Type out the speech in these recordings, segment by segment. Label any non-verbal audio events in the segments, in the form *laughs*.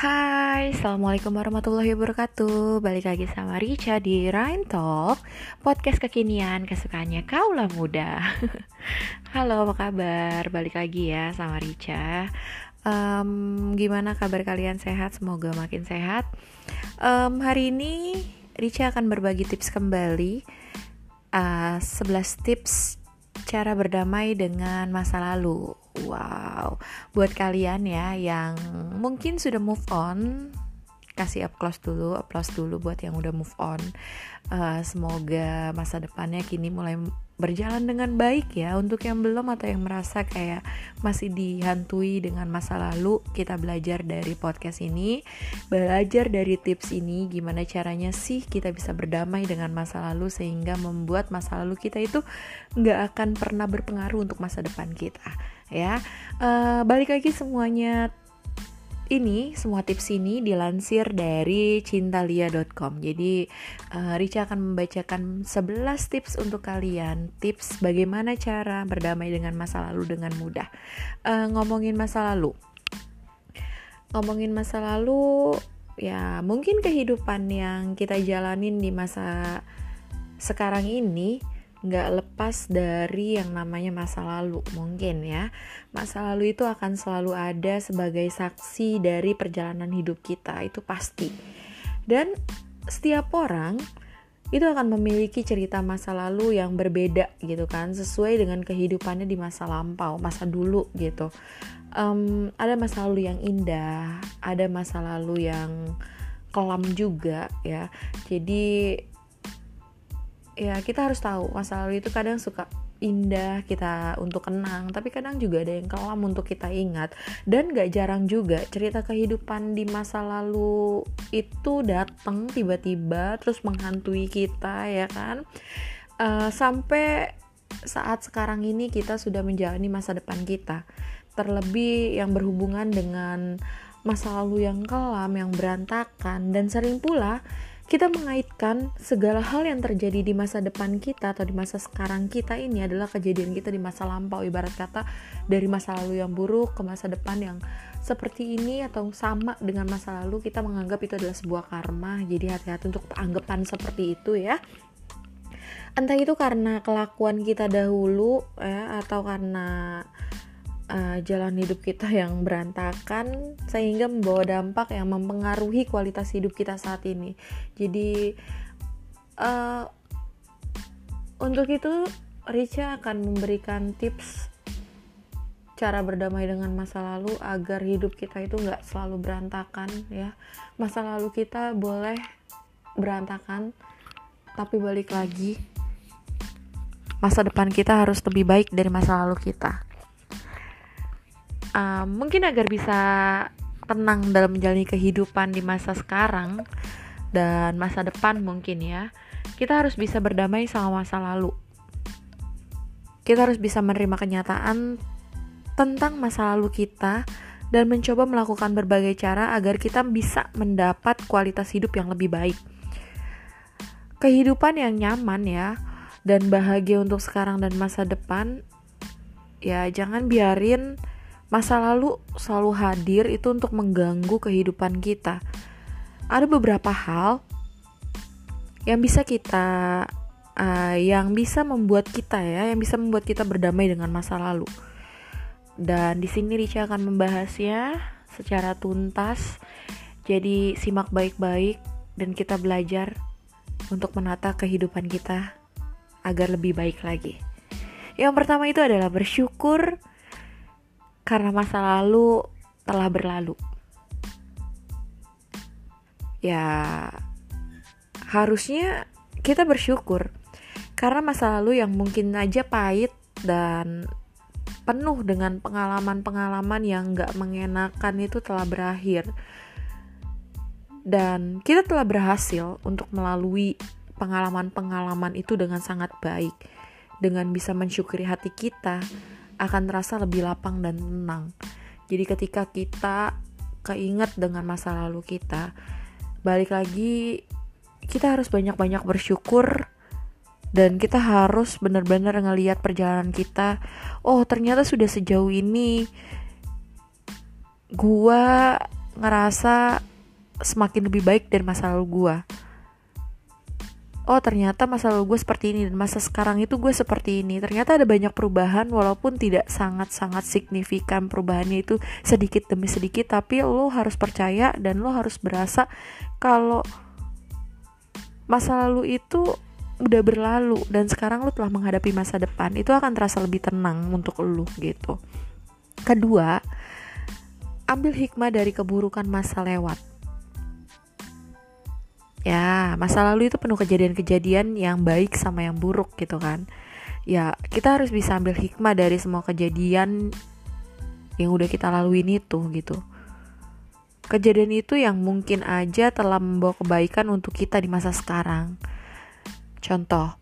Hai, Assalamualaikum warahmatullahi wabarakatuh. Balik lagi sama Richa di Rhyme Talk Podcast kekinian kesukaannya kaulah muda. *laughs* Halo, apa kabar? Balik lagi ya sama Richa. Um, Gimana kabar kalian? Sehat? Semoga makin sehat. Um, Hari ini Richa akan berbagi tips kembali uh, 11 tips cara berdamai dengan masa lalu Wow, buat kalian ya yang mungkin sudah move on, kasih up close dulu, applause dulu buat yang udah move on. Uh, semoga masa depannya kini mulai berjalan dengan baik ya. Untuk yang belum atau yang merasa kayak masih dihantui dengan masa lalu, kita belajar dari podcast ini, belajar dari tips ini, gimana caranya sih kita bisa berdamai dengan masa lalu sehingga membuat masa lalu kita itu nggak akan pernah berpengaruh untuk masa depan kita ya uh, balik lagi semuanya ini semua tips ini dilansir dari cintalia.com. Jadi uh, Rica akan membacakan 11 tips untuk kalian, tips bagaimana cara berdamai dengan masa lalu dengan mudah. Uh, ngomongin masa lalu. Ngomongin masa lalu ya mungkin kehidupan yang kita jalanin di masa sekarang ini nggak lepas dari yang namanya masa lalu mungkin ya. Masa lalu itu akan selalu ada sebagai saksi dari perjalanan hidup kita itu pasti. Dan setiap orang itu akan memiliki cerita masa lalu yang berbeda gitu kan sesuai dengan kehidupannya di masa lampau masa dulu gitu. Um, ada masa lalu yang indah ada masa lalu yang kelam juga ya. Jadi ya kita harus tahu masa lalu itu kadang suka indah kita untuk kenang tapi kadang juga ada yang kelam untuk kita ingat. Dan gak jarang juga cerita kehidupan di masa lalu itu datang tiba-tiba terus menghantui kita ya kan? Uh, sampai saat sekarang ini kita sudah menjalani masa depan kita. Terlebih yang berhubungan dengan masa lalu yang kelam yang berantakan. Dan sering pula kita mengaitkan segala hal yang terjadi di masa depan kita atau di masa sekarang kita ini adalah kejadian kita di masa lampau ibarat kata dari masa lalu yang buruk ke masa depan yang seperti ini atau sama dengan masa lalu kita menganggap itu adalah sebuah karma. Jadi hati-hati untuk anggapan seperti itu ya. Entah itu karena kelakuan kita dahulu ya atau karena uh, jalan hidup kita yang berantakan sehingga membawa dampak yang mempengaruhi kualitas hidup kita saat ini. Jadi uh, untuk itu Richa akan memberikan tips cara berdamai dengan masa lalu agar hidup kita itu nggak selalu berantakan ya. Masa lalu kita boleh berantakan tapi balik lagi masa depan kita harus lebih baik dari masa lalu kita mungkin agar bisa tenang dalam menjalani kehidupan di masa sekarang dan masa depan mungkin ya kita harus bisa berdamai sama masa lalu kita harus bisa menerima kenyataan tentang masa lalu kita dan mencoba melakukan berbagai cara agar kita bisa mendapat kualitas hidup yang lebih baik. Kehidupan yang nyaman ya dan bahagia untuk sekarang dan masa depan ya jangan biarin masa lalu selalu hadir itu untuk mengganggu kehidupan kita. Ada beberapa hal yang bisa kita uh, yang bisa membuat kita ya, yang bisa membuat kita berdamai dengan masa lalu. Dan di sini Richa akan membahasnya secara tuntas. Jadi simak baik-baik dan kita belajar untuk menata kehidupan kita agar lebih baik lagi. Yang pertama itu adalah bersyukur karena masa lalu telah berlalu. Ya, harusnya kita bersyukur karena masa lalu yang mungkin aja pahit dan penuh dengan pengalaman-pengalaman yang gak mengenakan itu telah berakhir. Dan kita telah berhasil untuk melalui pengalaman-pengalaman itu dengan sangat baik, dengan bisa mensyukuri hati kita, akan terasa lebih lapang dan tenang. Jadi ketika kita keinget dengan masa lalu kita, balik lagi kita harus banyak-banyak bersyukur dan kita harus benar-benar ngelihat perjalanan kita. Oh, ternyata sudah sejauh ini gua ngerasa semakin lebih baik dari masa lalu gue oh ternyata masa lalu gue seperti ini dan masa sekarang itu gue seperti ini. Ternyata ada banyak perubahan walaupun tidak sangat-sangat signifikan perubahannya itu sedikit demi sedikit tapi lo harus percaya dan lo harus berasa kalau masa lalu itu udah berlalu dan sekarang lo telah menghadapi masa depan itu akan terasa lebih tenang untuk lo gitu. Kedua ambil hikmah dari keburukan masa lewat ya masa lalu itu penuh kejadian-kejadian yang baik sama yang buruk gitu kan. Ya kita harus bisa ambil hikmah dari semua kejadian yang udah kita laluin itu gitu. Kejadian itu yang mungkin aja telah membawa kebaikan untuk kita di masa sekarang. Contoh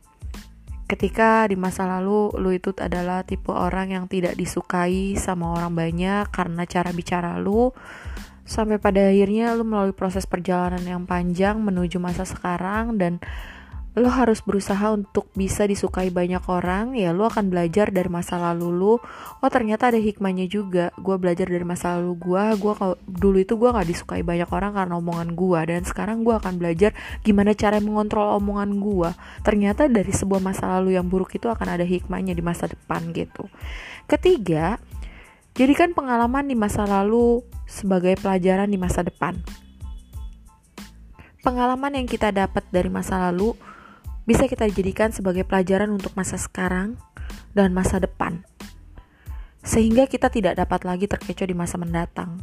ketika di masa lalu lu itu adalah tipe orang yang tidak disukai sama orang banyak karena cara bicara lu sampai pada akhirnya lo melalui proses perjalanan yang panjang menuju masa sekarang dan lo harus berusaha untuk bisa disukai banyak orang ya lo akan belajar dari masa lalu lo oh ternyata ada hikmahnya juga. Gue belajar dari masa lalu gue gue dulu itu gue gak disukai banyak orang karena omongan gue dan sekarang gue akan belajar gimana cara mengontrol omongan gue ternyata dari sebuah masa lalu yang buruk itu akan ada hikmahnya di masa depan gitu. Ketiga Jadikan pengalaman di masa lalu sebagai pelajaran di masa depan. Pengalaman yang kita dapat dari masa lalu bisa kita jadikan sebagai pelajaran untuk masa sekarang dan masa depan, sehingga kita tidak dapat lagi terkecoh di masa mendatang.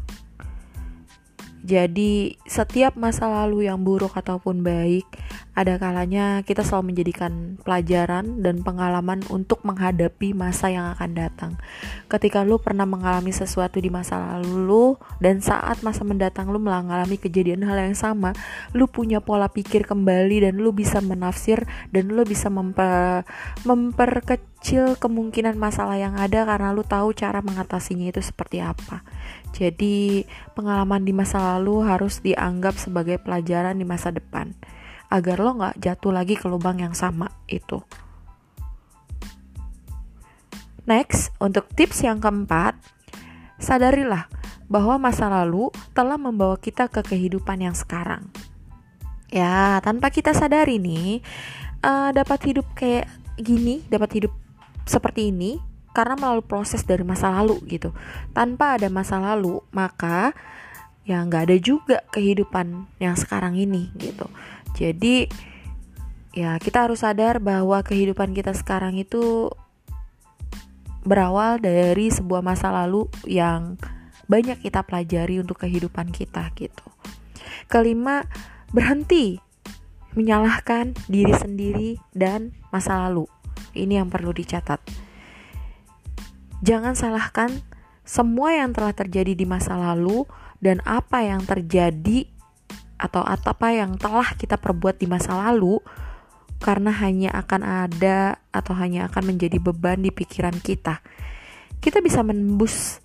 Jadi, setiap masa lalu yang buruk ataupun baik, ada kalanya kita selalu menjadikan pelajaran dan pengalaman untuk menghadapi masa yang akan datang. Ketika lu pernah mengalami sesuatu di masa lalu lu dan saat masa mendatang lu mengalami kejadian hal yang sama, lu punya pola pikir kembali dan lu bisa menafsir dan lu bisa memper memperkecil kemungkinan masalah yang ada karena lu tahu cara mengatasinya itu seperti apa. Jadi, pengalaman di masa lalu harus dianggap sebagai pelajaran di masa depan agar lo nggak jatuh lagi ke lubang yang sama itu. Next, untuk tips yang keempat, sadarilah bahwa masa lalu telah membawa kita ke kehidupan yang sekarang. Ya, tanpa kita sadari nih, uh, dapat hidup kayak gini, dapat hidup seperti ini, karena melalui proses dari masa lalu gitu tanpa ada masa lalu maka ya nggak ada juga kehidupan yang sekarang ini gitu jadi ya kita harus sadar bahwa kehidupan kita sekarang itu berawal dari sebuah masa lalu yang banyak kita pelajari untuk kehidupan kita gitu. Kelima, berhenti menyalahkan diri sendiri dan masa lalu. Ini yang perlu dicatat. Jangan salahkan semua yang telah terjadi di masa lalu dan apa yang terjadi atau apa yang telah kita perbuat di masa lalu karena hanya akan ada atau hanya akan menjadi beban di pikiran kita. Kita bisa menembus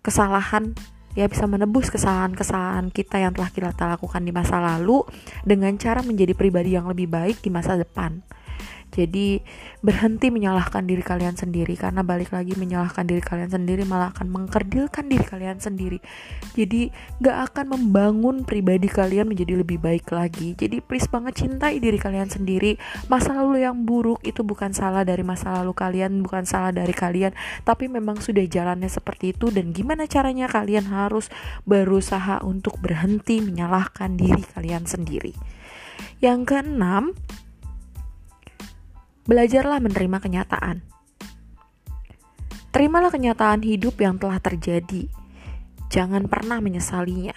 kesalahan ya bisa menebus kesalahan-kesalahan kita yang telah kita lakukan di masa lalu dengan cara menjadi pribadi yang lebih baik di masa depan. Jadi berhenti menyalahkan diri kalian sendiri karena balik lagi menyalahkan diri kalian sendiri malah akan mengkerdilkan diri kalian sendiri. Jadi gak akan membangun pribadi kalian menjadi lebih baik lagi. Jadi please banget cintai diri kalian sendiri. Masa lalu yang buruk itu bukan salah dari masa lalu kalian, bukan salah dari kalian, tapi memang sudah jalannya seperti itu dan gimana caranya kalian harus berusaha untuk berhenti menyalahkan diri kalian sendiri. Yang keenam, Belajarlah menerima kenyataan. Terimalah kenyataan hidup yang telah terjadi. Jangan pernah menyesalinya.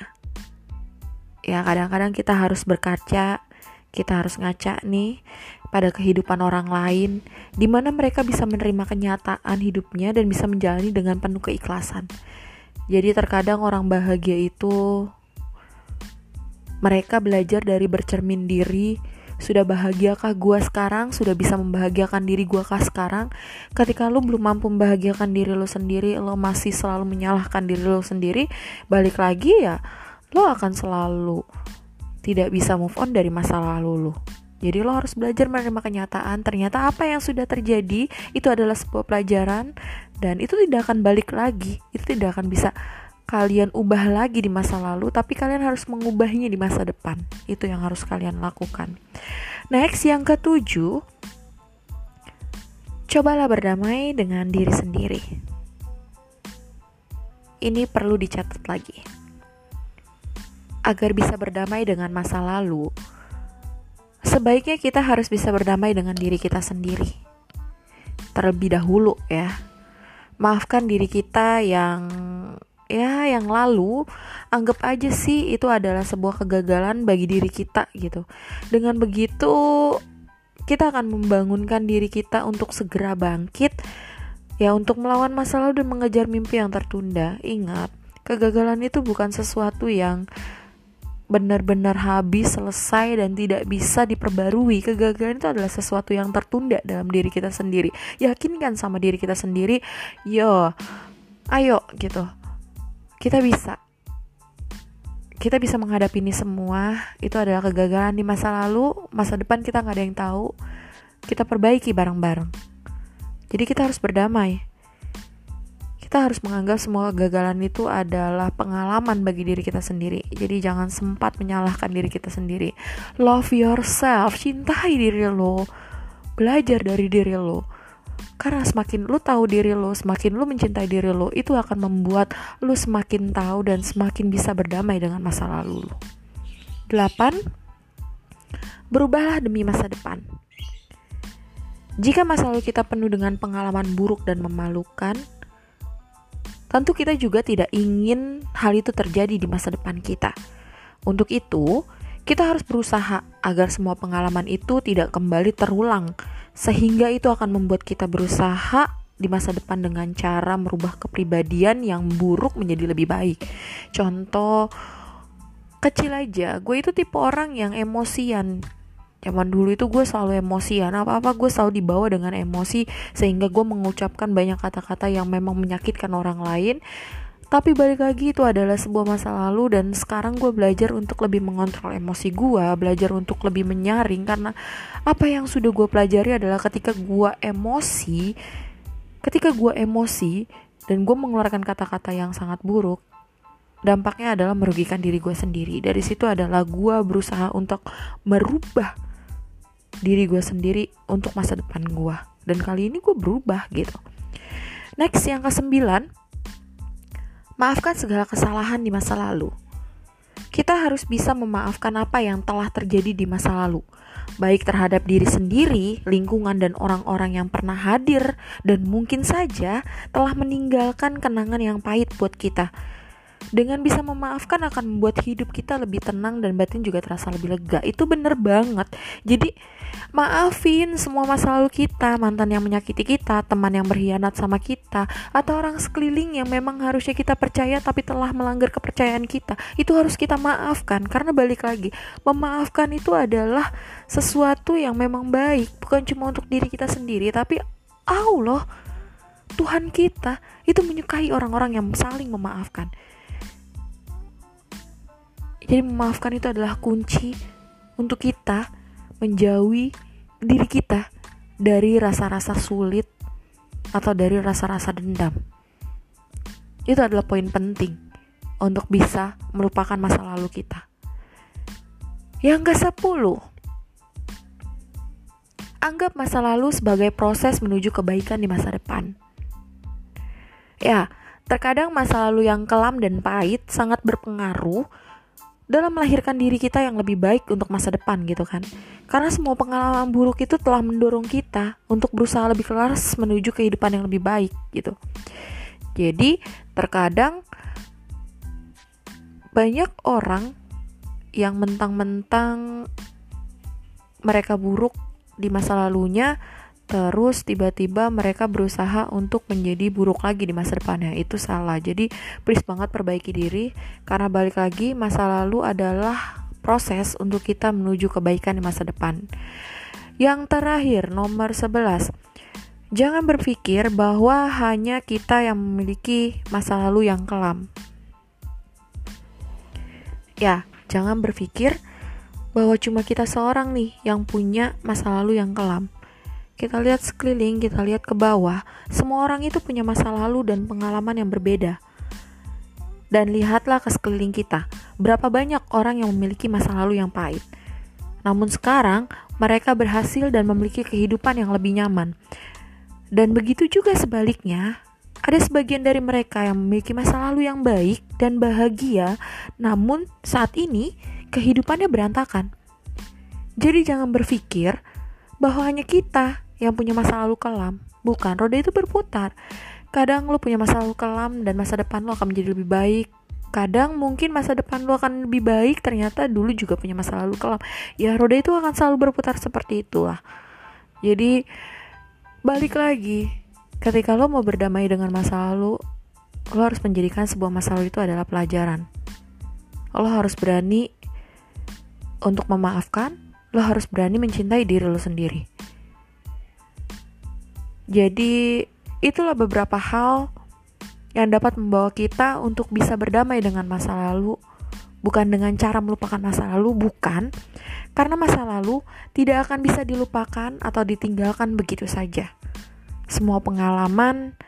Ya, kadang-kadang kita harus berkaca, kita harus ngaca nih pada kehidupan orang lain, di mana mereka bisa menerima kenyataan hidupnya dan bisa menjalani dengan penuh keikhlasan. Jadi terkadang orang bahagia itu mereka belajar dari bercermin diri sudah bahagiakah gue sekarang? Sudah bisa membahagiakan diri gue kah sekarang? Ketika lo belum mampu membahagiakan diri lo sendiri lo masih selalu menyalahkan diri lo sendiri balik lagi ya lo akan selalu tidak bisa move on dari masa lalu lo jadi lo harus belajar menerima kenyataan ternyata apa yang sudah terjadi itu adalah sebuah pelajaran dan itu tidak akan balik lagi. Itu tidak akan bisa kalian ubah lagi di masa lalu, tapi kalian harus mengubahnya di masa depan. Itu yang harus kalian lakukan. Next, yang ketujuh, cobalah berdamai dengan diri sendiri. Ini perlu dicatat lagi. Agar bisa berdamai dengan masa lalu, sebaiknya kita harus bisa berdamai dengan diri kita sendiri. Terlebih dahulu ya. Maafkan diri kita yang ya yang lalu anggap aja sih itu adalah sebuah kegagalan bagi diri kita gitu. Dengan begitu kita akan membangunkan diri kita untuk segera bangkit ya untuk melawan masa lalu dan mengejar mimpi yang tertunda. Ingat, kegagalan itu bukan sesuatu yang benar-benar habis, selesai dan tidak bisa diperbarui. Kegagalan itu adalah sesuatu yang tertunda dalam diri kita sendiri. Yakinkan sama diri kita sendiri, yo, ayo gitu kita bisa. Kita bisa menghadapi ini semua. Itu adalah kegagalan di masa lalu. Masa depan kita nggak ada yang tahu. Kita perbaiki bareng-bareng. Jadi kita harus berdamai. Kita harus menganggap semua kegagalan itu adalah pengalaman bagi diri kita sendiri. Jadi jangan sempat menyalahkan diri kita sendiri. Love yourself. Cintai diri lo. Belajar dari diri lo karena semakin lu tahu diri lo, semakin lu mencintai diri lo, itu akan membuat lu semakin tahu dan semakin bisa berdamai dengan masa lalu lo. 8. Berubahlah demi masa depan. Jika masa lalu kita penuh dengan pengalaman buruk dan memalukan, tentu kita juga tidak ingin hal itu terjadi di masa depan kita. Untuk itu, kita harus berusaha agar semua pengalaman itu tidak kembali terulang sehingga itu akan membuat kita berusaha di masa depan dengan cara merubah kepribadian yang buruk menjadi lebih baik. Contoh kecil aja, gue itu tipe orang yang emosian. Zaman dulu itu gue selalu emosian, apa-apa gue selalu dibawa dengan emosi sehingga gue mengucapkan banyak kata-kata yang memang menyakitkan orang lain tapi balik lagi itu adalah sebuah masa lalu dan sekarang gue belajar untuk lebih mengontrol emosi gue, belajar untuk lebih menyaring karena apa yang sudah gue pelajari adalah ketika gue emosi, ketika gue emosi dan gue mengeluarkan kata-kata yang sangat buruk, dampaknya adalah merugikan diri gue sendiri. Dari situ adalah gue berusaha untuk merubah diri gue sendiri untuk masa depan gue. Dan kali ini gue berubah gitu. Next yang ke sembilan, Maafkan segala kesalahan di masa lalu. Kita harus bisa memaafkan apa yang telah terjadi di masa lalu, baik terhadap diri sendiri, lingkungan, dan orang-orang yang pernah hadir, dan mungkin saja telah meninggalkan kenangan yang pahit buat kita. Dengan bisa memaafkan akan membuat hidup kita lebih tenang dan batin juga terasa lebih lega. Itu bener banget. Jadi maafin semua masa lalu kita, mantan yang menyakiti kita, teman yang berkhianat sama kita, atau orang sekeliling yang memang harusnya kita percaya tapi telah melanggar kepercayaan kita. Itu harus kita maafkan karena balik lagi, memaafkan itu adalah sesuatu yang memang baik, bukan cuma untuk diri kita sendiri, tapi Allah Tuhan kita itu menyukai orang-orang yang saling memaafkan. Jadi memaafkan itu adalah kunci untuk kita menjauhi diri kita dari rasa-rasa sulit atau dari rasa-rasa dendam. Itu adalah poin penting untuk bisa melupakan masa lalu kita. Yang ke-10 Anggap masa lalu sebagai proses menuju kebaikan di masa depan. Ya, terkadang masa lalu yang kelam dan pahit sangat berpengaruh dalam melahirkan diri kita yang lebih baik untuk masa depan gitu kan. Karena semua pengalaman buruk itu telah mendorong kita untuk berusaha lebih keras menuju kehidupan yang lebih baik gitu. Jadi terkadang banyak orang yang mentang-mentang mereka buruk di masa lalunya terus tiba-tiba mereka berusaha untuk menjadi buruk lagi di masa depannya. Itu salah. Jadi please banget perbaiki diri karena balik lagi masa lalu adalah proses untuk kita menuju kebaikan di masa depan. Yang terakhir nomor 11 Jangan berpikir bahwa hanya kita yang memiliki masa lalu yang kelam. Ya, jangan berpikir bahwa cuma kita seorang nih yang punya masa lalu yang kelam kita lihat sekeliling, kita lihat ke bawah, semua orang itu punya masa lalu dan pengalaman yang berbeda. Dan lihatlah ke sekeliling kita, berapa banyak orang yang memiliki masa lalu yang pahit. Namun sekarang, mereka berhasil dan memiliki kehidupan yang lebih nyaman. Dan begitu juga sebaliknya, ada sebagian dari mereka yang memiliki masa lalu yang baik dan bahagia, namun saat ini kehidupannya berantakan. Jadi jangan berpikir bahwa hanya kita yang punya masa lalu kelam. Bukan, roda itu berputar. Kadang lo punya masa lalu kelam dan masa depan lo akan menjadi lebih baik. Kadang mungkin masa depan lo akan lebih baik, ternyata dulu juga punya masa lalu kelam. Ya roda itu akan selalu berputar seperti itulah. Jadi balik lagi, ketika lo mau berdamai dengan masa lalu, lo harus menjadikan sebuah masa lalu itu adalah pelajaran. Lo harus berani untuk memaafkan, lo harus berani mencintai diri lo sendiri. Jadi, itulah beberapa hal yang dapat membawa kita untuk bisa berdamai dengan masa lalu, bukan dengan cara melupakan masa lalu, bukan, karena masa lalu tidak akan bisa dilupakan atau ditinggalkan begitu saja. Semua pengalaman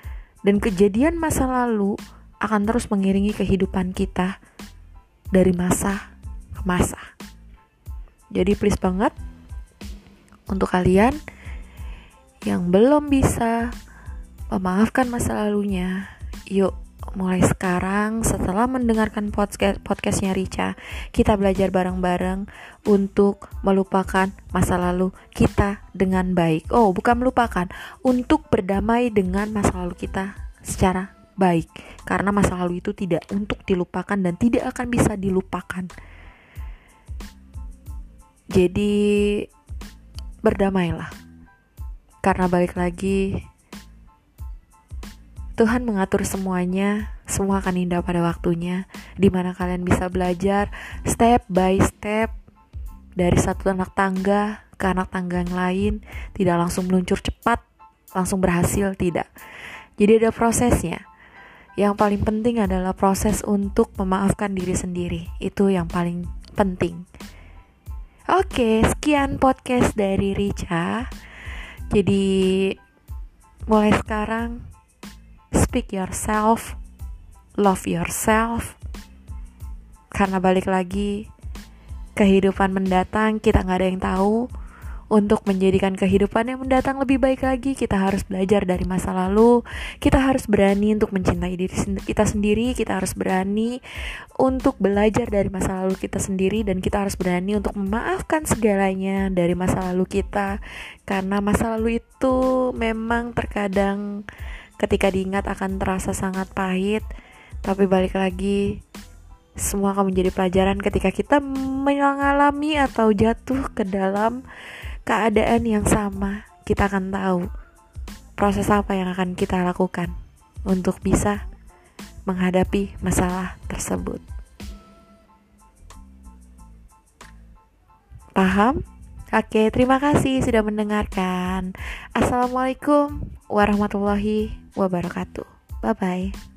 dan kejadian masa lalu akan terus mengiringi kehidupan kita dari masa ke masa. Jadi, please banget untuk kalian yang belum bisa memaafkan masa lalunya, yuk mulai sekarang setelah mendengarkan podcast podcastnya Rica, kita belajar bareng-bareng untuk melupakan masa lalu kita dengan baik. Oh, bukan melupakan, untuk berdamai dengan masa lalu kita secara baik. Karena masa lalu itu tidak untuk dilupakan dan tidak akan bisa dilupakan. Jadi berdamailah karena balik lagi, Tuhan mengatur semuanya, semua akan indah pada waktunya, di mana kalian bisa belajar step by step dari satu anak tangga ke anak tangga yang lain, tidak langsung meluncur cepat, langsung berhasil, tidak. Jadi ada prosesnya. Yang paling penting adalah proses untuk memaafkan diri sendiri. Itu yang paling penting. Oke, sekian podcast dari Rica. Jadi mulai sekarang speak yourself, love yourself. Karena balik lagi kehidupan mendatang kita nggak ada yang tahu untuk menjadikan kehidupan yang mendatang lebih baik lagi, kita harus belajar dari masa lalu. Kita harus berani untuk mencintai diri kita sendiri. Kita harus berani untuk belajar dari masa lalu kita sendiri, dan kita harus berani untuk memaafkan segalanya dari masa lalu kita, karena masa lalu itu memang terkadang ketika diingat akan terasa sangat pahit, tapi balik lagi semua akan menjadi pelajaran ketika kita mengalami atau jatuh ke dalam keadaan yang sama, kita akan tahu proses apa yang akan kita lakukan untuk bisa menghadapi masalah tersebut. Paham? Oke, terima kasih sudah mendengarkan. Assalamualaikum warahmatullahi wabarakatuh. Bye bye.